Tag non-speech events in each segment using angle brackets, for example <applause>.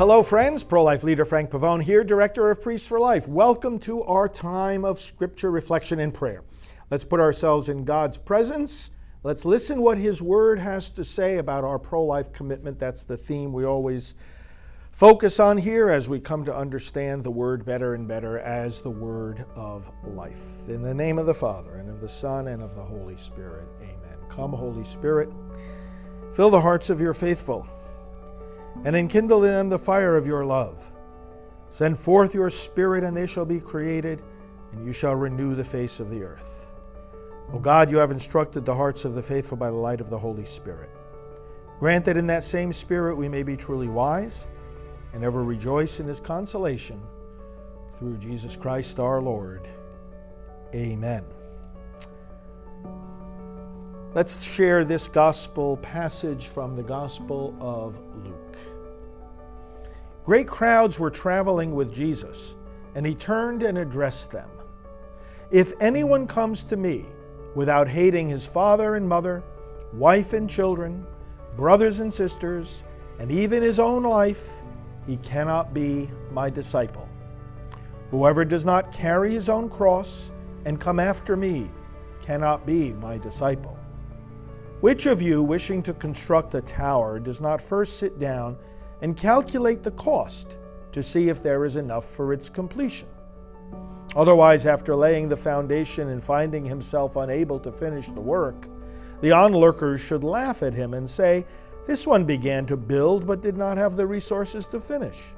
Hello, friends. Pro life leader Frank Pavone here, Director of Priests for Life. Welcome to our time of scripture reflection and prayer. Let's put ourselves in God's presence. Let's listen what His Word has to say about our pro life commitment. That's the theme we always focus on here as we come to understand the Word better and better as the Word of life. In the name of the Father, and of the Son, and of the Holy Spirit. Amen. Come, Holy Spirit, fill the hearts of your faithful and enkindle in them the fire of your love. Send forth your Spirit, and they shall be created, and you shall renew the face of the earth. O God, you have instructed the hearts of the faithful by the light of the Holy Spirit. Grant that in that same Spirit we may be truly wise and ever rejoice in his consolation through Jesus Christ our Lord. Amen. Let's share this gospel passage from the Gospel of Luke. Great crowds were traveling with Jesus, and he turned and addressed them If anyone comes to me without hating his father and mother, wife and children, brothers and sisters, and even his own life, he cannot be my disciple. Whoever does not carry his own cross and come after me cannot be my disciple. Which of you, wishing to construct a tower, does not first sit down and calculate the cost to see if there is enough for its completion? Otherwise, after laying the foundation and finding himself unable to finish the work, the onlookers should laugh at him and say, This one began to build but did not have the resources to finish.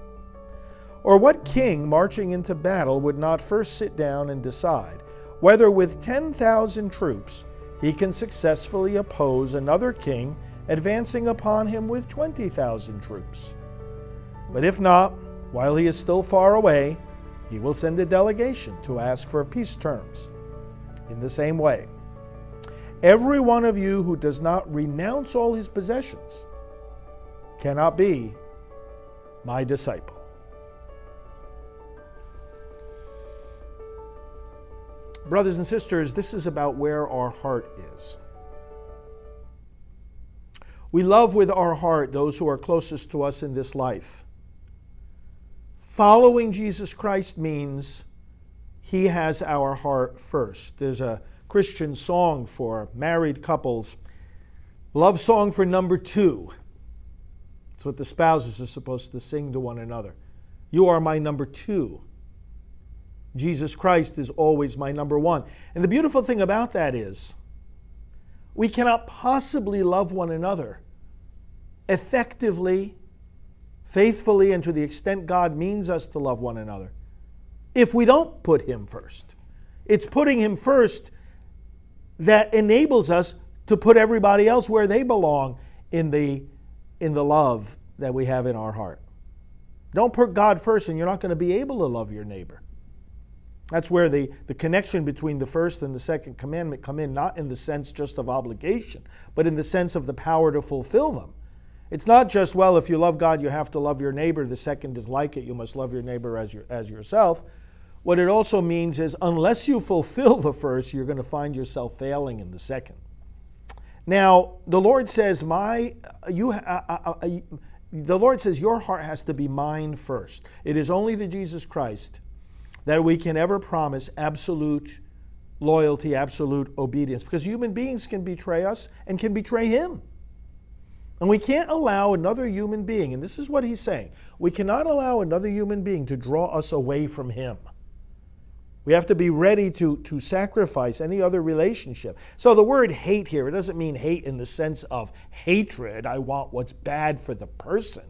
Or what king marching into battle would not first sit down and decide whether with 10,000 troops he can successfully oppose another king advancing upon him with 20,000 troops. But if not, while he is still far away, he will send a delegation to ask for peace terms. In the same way, every one of you who does not renounce all his possessions cannot be my disciple. Brothers and sisters, this is about where our heart is. We love with our heart those who are closest to us in this life. Following Jesus Christ means he has our heart first. There's a Christian song for married couples, love song for number two. It's what the spouses are supposed to sing to one another. You are my number two. Jesus Christ is always my number one. And the beautiful thing about that is, we cannot possibly love one another effectively, faithfully, and to the extent God means us to love one another if we don't put Him first. It's putting Him first that enables us to put everybody else where they belong in the, in the love that we have in our heart. Don't put God first, and you're not going to be able to love your neighbor. That's where the, the connection between the first and the second commandment come in, not in the sense just of obligation, but in the sense of the power to fulfill them. It's not just, well, if you love God, you have to love your neighbor. The second is like it, you must love your neighbor as, your, as yourself. What it also means is, unless you fulfill the first, you're going to find yourself failing in the second. Now, the Lord says, "My, you, uh, uh, uh, the Lord says, your heart has to be mine first. It is only to Jesus Christ that we can ever promise absolute loyalty, absolute obedience. Because human beings can betray us and can betray Him. And we can't allow another human being, and this is what He's saying we cannot allow another human being to draw us away from Him. We have to be ready to, to sacrifice any other relationship. So the word hate here, it doesn't mean hate in the sense of hatred. I want what's bad for the person.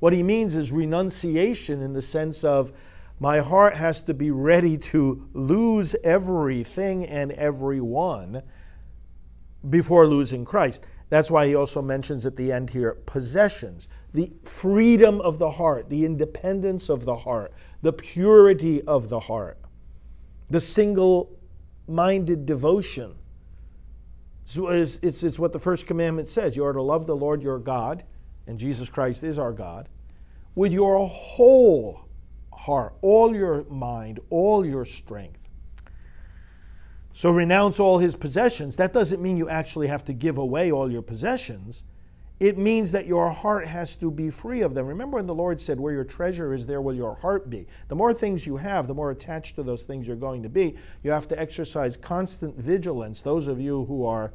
What he means is renunciation in the sense of my heart has to be ready to lose everything and everyone before losing Christ. That's why he also mentions at the end here possessions, the freedom of the heart, the independence of the heart, the purity of the heart. the single minded devotion. So it's, it's, it's what the first commandment says you are to love the Lord your God, and Jesus Christ is our God, with your whole heart, all your mind, all your strength. So renounce all his possessions. That doesn't mean you actually have to give away all your possessions. It means that your heart has to be free of them. Remember when the Lord said, Where your treasure is, there will your heart be. The more things you have, the more attached to those things you're going to be. You have to exercise constant vigilance. Those of you who are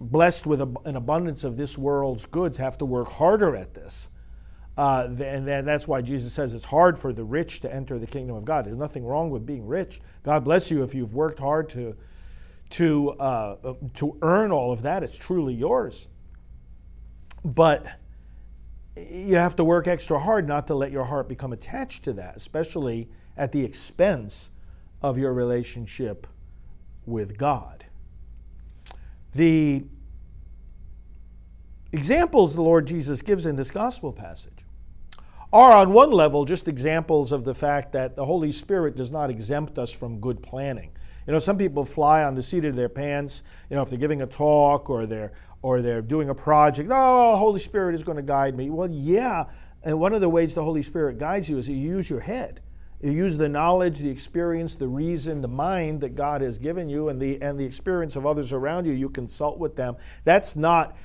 blessed with an abundance of this world's goods have to work harder at this. Uh, and that's why Jesus says it's hard for the rich to enter the kingdom of God. There's nothing wrong with being rich. God bless you if you've worked hard to, to, uh, to earn all of that. It's truly yours. But you have to work extra hard not to let your heart become attached to that, especially at the expense of your relationship with God. The examples the Lord Jesus gives in this gospel passage are, on one level, just examples of the fact that the Holy Spirit does not exempt us from good planning. You know, some people fly on the seat of their pants, you know, if they're giving a talk or they're or they're doing a project. Oh, Holy Spirit is going to guide me. Well, yeah, and one of the ways the Holy Spirit guides you is you use your head. You use the knowledge, the experience, the reason, the mind that God has given you, and the and the experience of others around you. You consult with them. That's not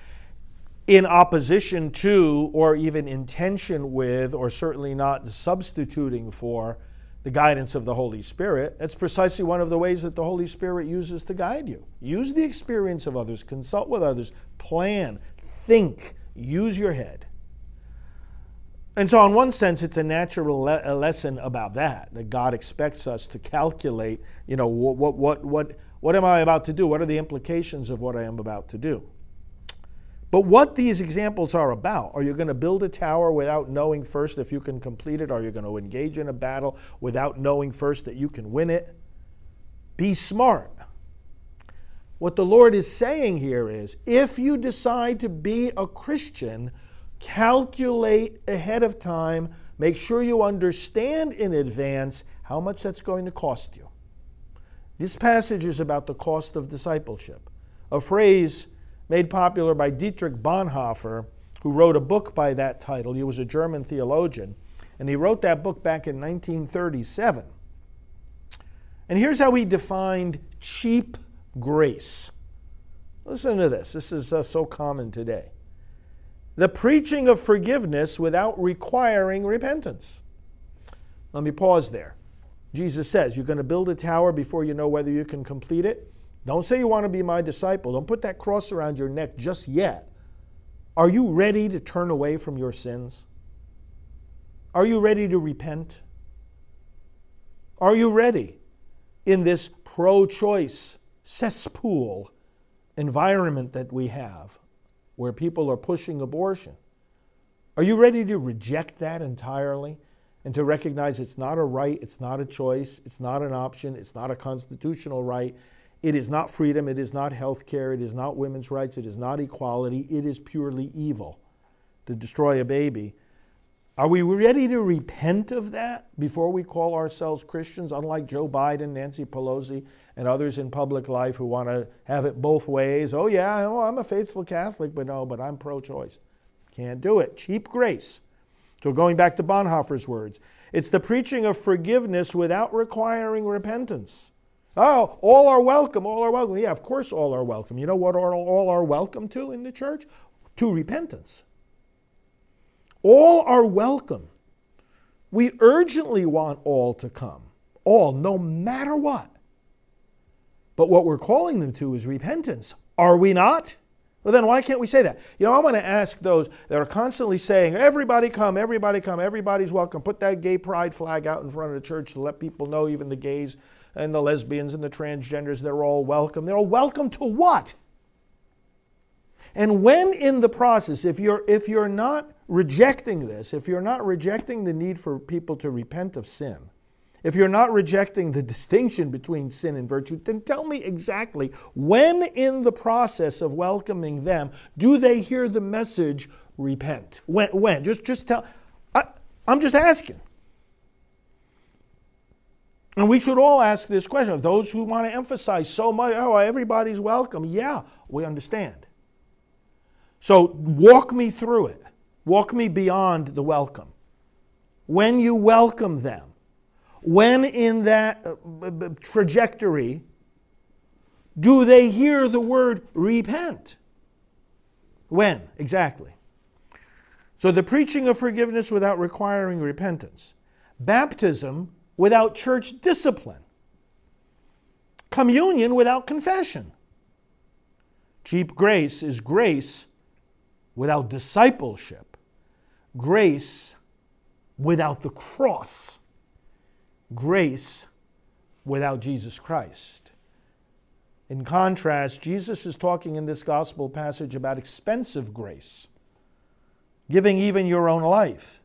in opposition to, or even in tension with, or certainly not substituting for the guidance of the Holy Spirit. That's precisely one of the ways that the Holy Spirit uses to guide you. Use the experience of others, consult with others, plan, think, use your head. And so, in one sense, it's a natural le- a lesson about that, that God expects us to calculate, you know, what, what, what, what, what am I about to do? What are the implications of what I am about to do? But what these examples are about are you going to build a tower without knowing first if you can complete it? Are you going to engage in a battle without knowing first that you can win it? Be smart. What the Lord is saying here is if you decide to be a Christian, calculate ahead of time, make sure you understand in advance how much that's going to cost you. This passage is about the cost of discipleship, a phrase made popular by Dietrich Bonhoeffer, who wrote a book by that title. He was a German theologian, and he wrote that book back in 1937. And here's how he defined cheap grace. Listen to this. This is uh, so common today. The preaching of forgiveness without requiring repentance. Let me pause there. Jesus says, You're going to build a tower before you know whether you can complete it. Don't say you want to be my disciple. Don't put that cross around your neck just yet. Are you ready to turn away from your sins? Are you ready to repent? Are you ready in this pro choice cesspool environment that we have where people are pushing abortion? Are you ready to reject that entirely and to recognize it's not a right, it's not a choice, it's not an option, it's not a constitutional right, it is not freedom, it is not health care, it is not women's rights, it is not equality, it is purely evil to destroy a baby. Are we ready to repent of that before we call ourselves Christians, unlike Joe Biden, Nancy Pelosi, and others in public life who want to have it both ways? Oh, yeah, oh, I'm a faithful Catholic, but no, but I'm pro choice. Can't do it. Cheap grace. So, going back to Bonhoeffer's words, it's the preaching of forgiveness without requiring repentance. Oh, all are welcome, all are welcome. Yeah, of course, all are welcome. You know what all, all are welcome to in the church? To repentance. All are welcome. We urgently want all to come, all, no matter what. But what we're calling them to is repentance. Are we not? Well, then why can't we say that? You know, I want to ask those that are constantly saying, everybody come, everybody come, everybody's welcome. Put that gay pride flag out in front of the church to let people know, even the gays, and the lesbians and the transgenders, they're all welcome. They're all welcome to what? And when in the process, if you're, if you're not rejecting this, if you're not rejecting the need for people to repent of sin, if you're not rejecting the distinction between sin and virtue, then tell me exactly when in the process of welcoming them do they hear the message repent? When? When? Just, just tell. I, I'm just asking. And we should all ask this question. Those who want to emphasize so much, oh, everybody's welcome. Yeah, we understand. So walk me through it. Walk me beyond the welcome. When you welcome them, when in that uh, trajectory do they hear the word repent? When exactly? So the preaching of forgiveness without requiring repentance, baptism without church discipline, communion without confession. Cheap grace is grace without discipleship, grace without the cross, grace without Jesus Christ. In contrast, Jesus is talking in this gospel passage about expensive grace, giving even your own life.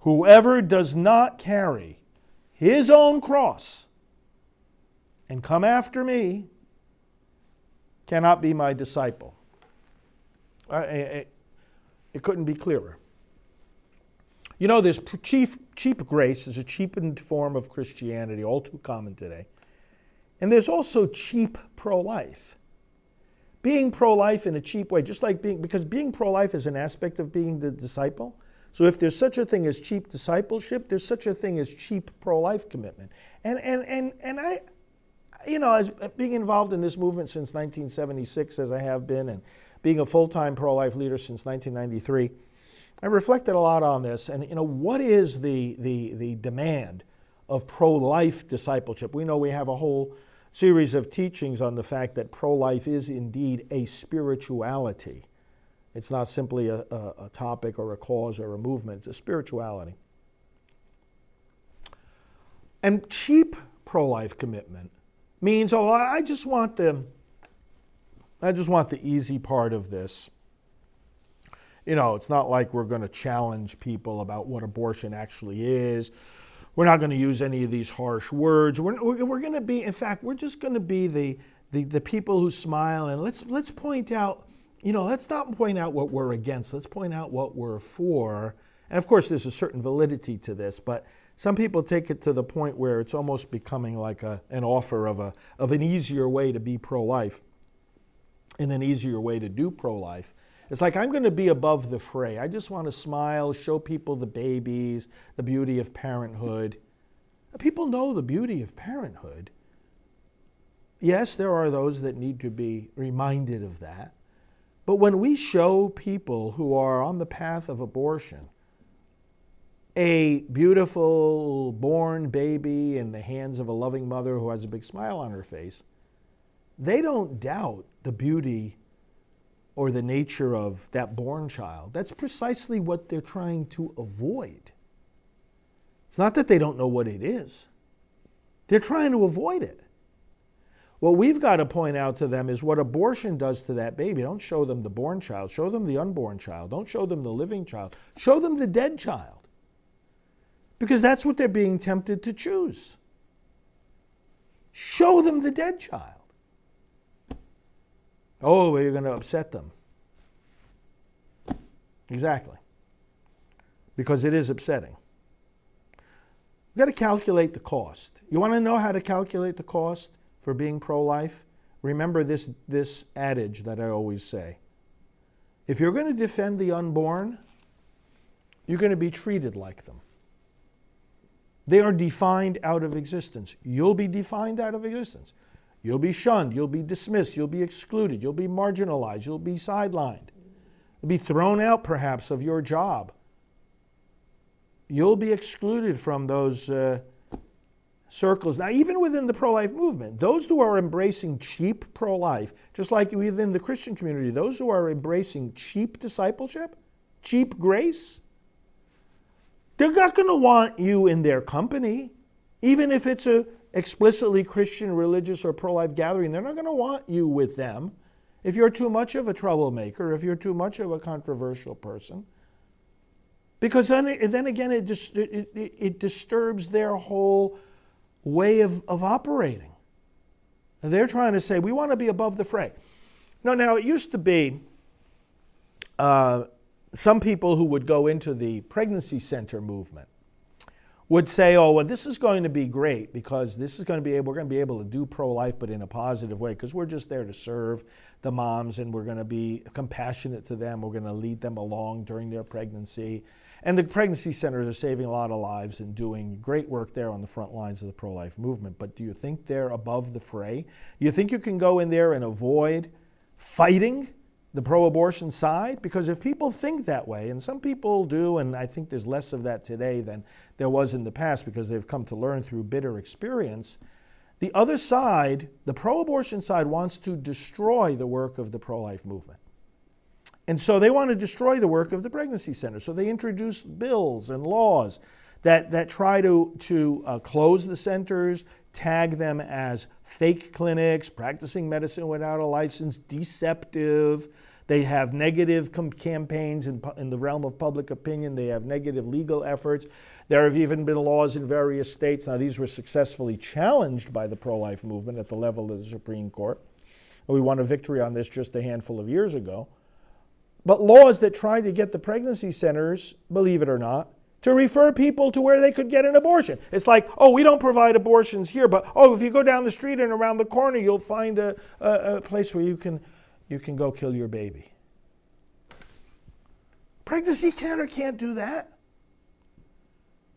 Whoever does not carry his own cross and come after me cannot be my disciple. it couldn't be clearer. You know, this cheap, cheap grace is a cheapened form of Christianity, all too common today. And there's also cheap pro life. Being pro life in a cheap way, just like being, because being pro life is an aspect of being the disciple. So if there's such a thing as cheap discipleship, there's such a thing as cheap pro life commitment. And, and, and, and I, you know, as uh, being involved in this movement since 1976, as I have been, and being a full time pro life leader since 1993, I've reflected a lot on this. And, you know, what is the, the, the demand of pro life discipleship? We know we have a whole series of teachings on the fact that pro life is indeed a spirituality. It's not simply a, a, a, topic or a cause or a movement, it's a spirituality. And cheap pro life commitment means, oh, I just want the I just want the easy part of this. You know, it's not like we're going to challenge people about what abortion actually is we're not going to use any of these harsh words. We're, we're, going to be, in fact, we're just going to be the, the, the people who smile and let's, let's point out, you know, let's not point out what we're against. Let's point out what we're for. And of course, there's a certain validity to this, but some people take it to the point where it's almost becoming like a, an offer of, a, of an easier way to be pro life and an easier way to do pro life. It's like I'm going to be above the fray. I just want to smile, show people the babies, the beauty of parenthood. People know the beauty of parenthood. Yes, there are those that need to be reminded of that. But when we show people who are on the path of abortion a beautiful born baby in the hands of a loving mother who has a big smile on her face, they don't doubt the beauty or the nature of that born child. That's precisely what they're trying to avoid. It's not that they don't know what it is, they're trying to avoid it. What we've got to point out to them is what abortion does to that baby. Don't show them the born child, show them the unborn child. Don't show them the living child, show them the dead child. Because that's what they're being tempted to choose. Show them the dead child. Oh, you're going to upset them. Exactly. Because it is upsetting. You've got to calculate the cost. You want to know how to calculate the cost for being pro life? Remember this, this adage that I always say. If you're going to defend the unborn, you're going to be treated like them. They are defined out of existence. You'll be defined out of existence. You'll be shunned, you'll be dismissed, you'll be excluded, you'll be marginalized, you'll be sidelined. You'll be thrown out perhaps of your job. You'll be excluded from those uh, circles. Now, even within the pro life movement, those who are embracing cheap pro life, just like within the Christian community, those who are embracing cheap discipleship, cheap grace, they're not going to want you in their company, even if it's a explicitly Christian, religious, or pro life gathering, they're not going to want you with them if you're too much of a troublemaker, if you're too much of a controversial person. Because then, then again, it, it, it, it disturbs their whole way of, of operating. And they're trying to say, we want to be above the fray. No, now, it used to be uh, some people who would go into the pregnancy center movement would say, "Oh, well, this is going to be great because this is going to be able, we're going to be able to do pro-life, but in a positive way, because we're just there to serve the moms, and we're going to be compassionate to them. We're going to lead them along during their pregnancy, and the pregnancy centers are saving a lot of lives and doing great work there on the front lines of the pro-life movement. But do you think they're above the fray? You think you can go in there and avoid fighting?" the pro abortion side? Because if people think that way, and some people do, and I think there's less of that today than there was in the past because they've come to learn through bitter experience, the other side, the pro abortion side, wants to destroy the work of the pro life movement. And so they want to destroy the work of the pregnancy center. So they introduce bills and laws that, that try to, to uh, close the centers, tag them as fake clinics, practicing medicine without a license, deceptive. They have negative com- campaigns in, in the realm of public opinion. They have negative legal efforts. There have even been laws in various states. Now, these were successfully challenged by the pro life movement at the level of the Supreme Court. We won a victory on this just a handful of years ago. But laws that tried to get the pregnancy centers, believe it or not, to refer people to where they could get an abortion. It's like, oh, we don't provide abortions here, but oh, if you go down the street and around the corner, you'll find a, a, a place where you can, you can go kill your baby. Pregnancy center can't do that.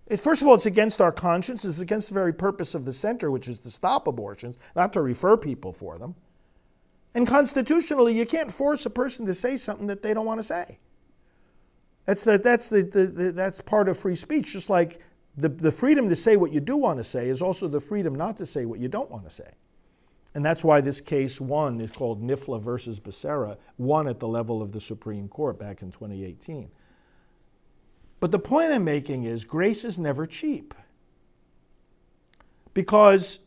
It, first of all, it's against our conscience. It's against the very purpose of the center, which is to stop abortions, not to refer people for them. And constitutionally, you can't force a person to say something that they don't want to say. That's, the, that's, the, the, the, that's part of free speech, just like the, the freedom to say what you do want to say is also the freedom not to say what you don't want to say. And that's why this case won, it's called NIFLA versus Becerra, won at the level of the Supreme Court back in 2018. But the point I'm making is grace is never cheap. Because,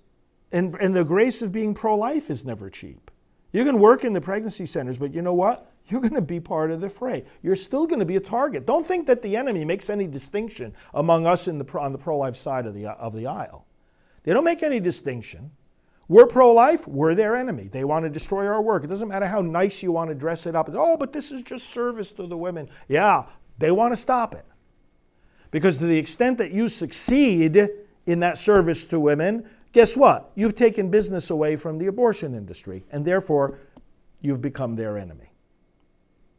and, and the grace of being pro life is never cheap. You can work in the pregnancy centers, but you know what? you're going to be part of the fray. You're still going to be a target. Don't think that the enemy makes any distinction among us the, on the pro life side of the, of the aisle. They don't make any distinction. We're pro life, we're their enemy. They want to destroy our work. It doesn't matter how nice you want to dress it up. Oh, but this is just service to the women. Yeah, they want to stop it. Because to the extent that you succeed in that service to women, guess what? You've taken business away from the abortion industry, and therefore you've become their enemy.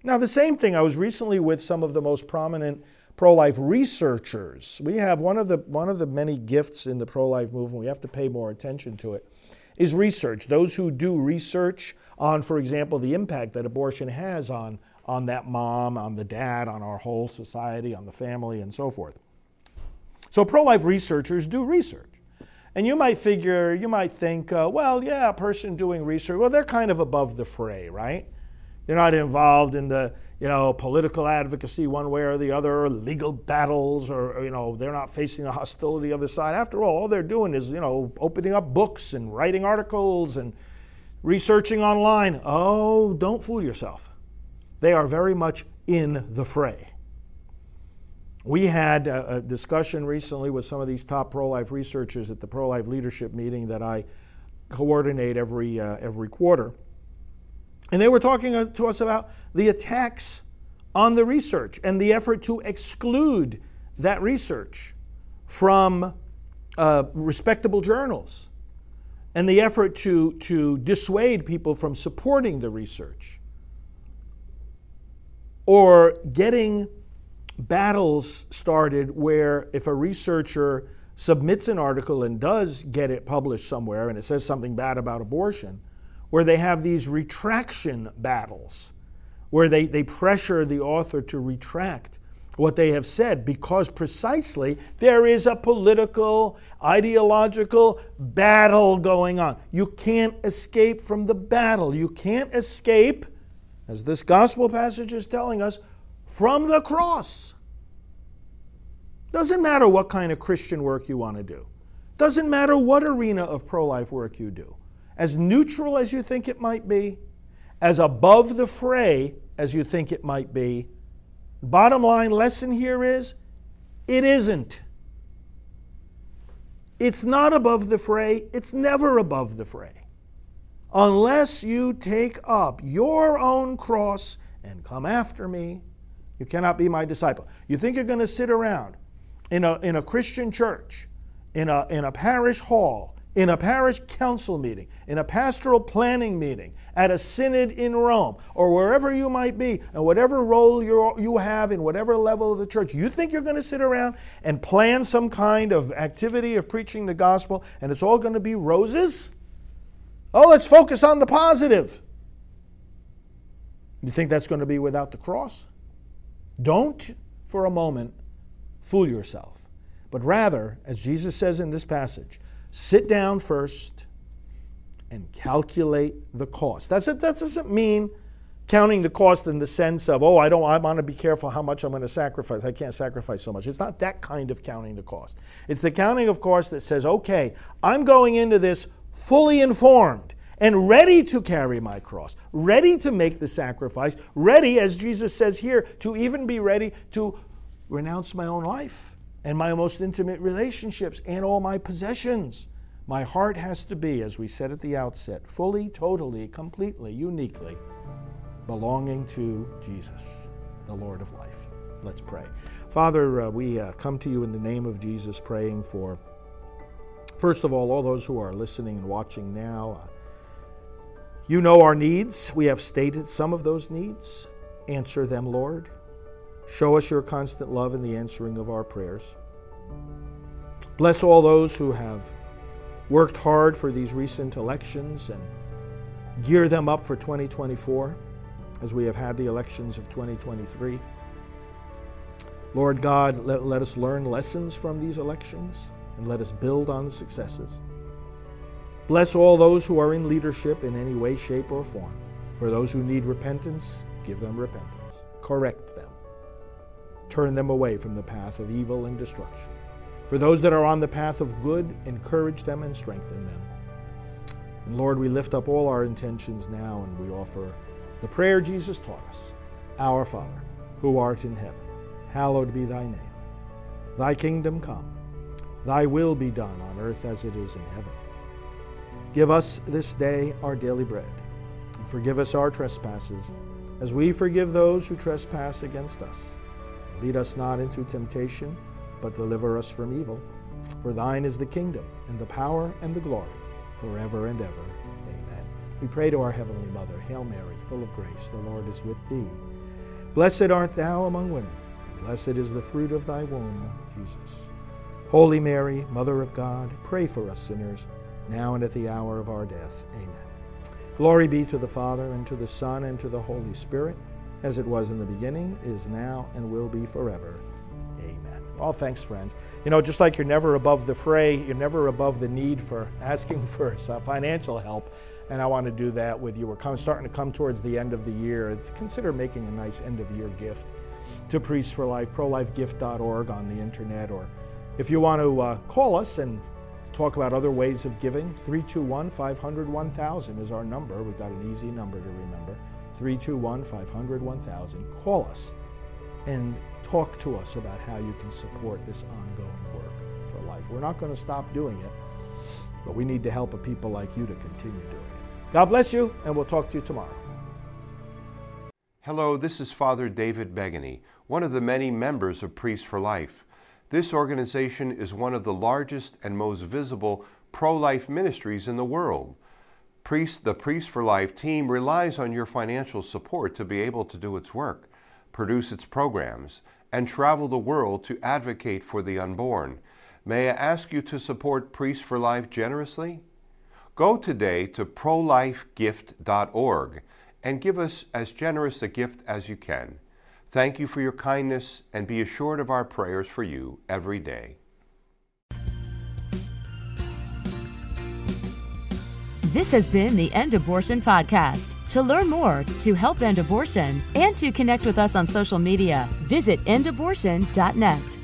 Now, the same thing, I was recently with some of the most prominent pro life researchers. We have one of, the, one of the many gifts in the pro life movement, we have to pay more attention to it, is research. Those who do research on, for example, the impact that abortion has on, on that mom, on the dad, on our whole society, on the family, and so forth. So, pro life researchers do research. And you might figure, you might think, uh, well, yeah, a person doing research, well, they're kind of above the fray, right? They're not involved in the you know political advocacy one way or the other, or legal battles, or you know they're not facing the hostility of the other side. After all, all they're doing is you know opening up books and writing articles and researching online. Oh, don't fool yourself. They are very much in the fray. We had a, a discussion recently with some of these top pro-life researchers at the pro-life leadership meeting that I coordinate every uh, every quarter. And they were talking uh, to us about the attacks on the research and the effort to exclude that research from uh, respectable journals and the effort to, to dissuade people from supporting the research or getting battles started where if a researcher submits an article and does get it published somewhere and it says something bad about abortion, where they have these retraction battles, where they, they pressure the author to retract what they have said because precisely there is a political, ideological battle going on. You can't escape from the battle. You can't escape, as this gospel passage is telling us, from the cross. Doesn't matter what kind of Christian work you want to do. Doesn't matter what arena of pro life work you do as neutral as you think it might be, as above the fray as you think it might be. Bottom line lesson here is it isn't. It's not above the fray, it's never above the fray. Unless you take up your own cross and come after me, you cannot be my disciple. You think you're going to sit around in a, in a Christian church, in a, in a parish hall, in a parish council meeting, in a pastoral planning meeting, at a synod in Rome, or wherever you might be, and whatever role you you have in whatever level of the church, you think you're going to sit around and plan some kind of activity of preaching the gospel and it's all going to be roses? Oh, let's focus on the positive. You think that's going to be without the cross? Don't for a moment fool yourself, but rather, as Jesus says in this passage, sit down first and calculate the cost. That's it, that doesn't mean counting the cost in the sense of, oh, I don't I want to be careful how much I'm going to sacrifice. I can't sacrifice so much. It's not that kind of counting the cost. It's the counting of cost that says, okay, I'm going into this fully informed and ready to carry my cross, ready to make the sacrifice, ready, as Jesus says here, to even be ready to renounce my own life and my most intimate relationships and all my possessions. My heart has to be, as we said at the outset, fully, totally, completely, uniquely belonging to Jesus, the Lord of life. Let's pray. Father, uh, we uh, come to you in the name of Jesus, praying for, first of all, all those who are listening and watching now. Uh, you know our needs. We have stated some of those needs. Answer them, Lord. Show us your constant love in the answering of our prayers. Bless all those who have worked hard for these recent elections and gear them up for 2024 as we have had the elections of 2023. Lord God, let, let us learn lessons from these elections and let us build on the successes. Bless all those who are in leadership in any way, shape, or form. For those who need repentance, give them repentance. Correct them. Turn them away from the path of evil and destruction. For those that are on the path of good, encourage them and strengthen them. And Lord, we lift up all our intentions now and we offer the prayer Jesus taught us Our Father, who art in heaven, hallowed be thy name. Thy kingdom come, thy will be done on earth as it is in heaven. Give us this day our daily bread, and forgive us our trespasses, as we forgive those who trespass against us. Lead us not into temptation, but deliver us from evil. For thine is the kingdom, and the power, and the glory, forever and ever. Amen. We pray to our Heavenly Mother, Hail Mary, full of grace, the Lord is with thee. Blessed art thou among women, and blessed is the fruit of thy womb, Jesus. Holy Mary, Mother of God, pray for us sinners now and at the hour of our death. Amen. Glory be to the Father, and to the Son, and to the Holy Spirit, as it was in the beginning, is now, and will be forever. Amen. All thanks, friends. You know, just like you're never above the fray, you're never above the need for asking <laughs> for financial help. And I want to do that with you. We're come, starting to come towards the end of the year. Consider making a nice end of year gift to Priests for Life, prolifegift.org on the internet. Or if you want to uh, call us and talk about other ways of giving. 321 500 1000 is our number. We've got an easy number to remember. 321 500 1000. Call us and talk to us about how you can support this ongoing work for life. We're not going to stop doing it, but we need to help a people like you to continue doing it. God bless you, and we'll talk to you tomorrow. Hello, this is Father David Begany, one of the many members of Priests for Life. This organization is one of the largest and most visible pro life ministries in the world. Priest, the Priest for Life team relies on your financial support to be able to do its work, produce its programs, and travel the world to advocate for the unborn. May I ask you to support Priest for Life generously? Go today to prolifegift.org and give us as generous a gift as you can. Thank you for your kindness and be assured of our prayers for you every day. This has been the End Abortion Podcast. To learn more, to help end abortion, and to connect with us on social media, visit endabortion.net.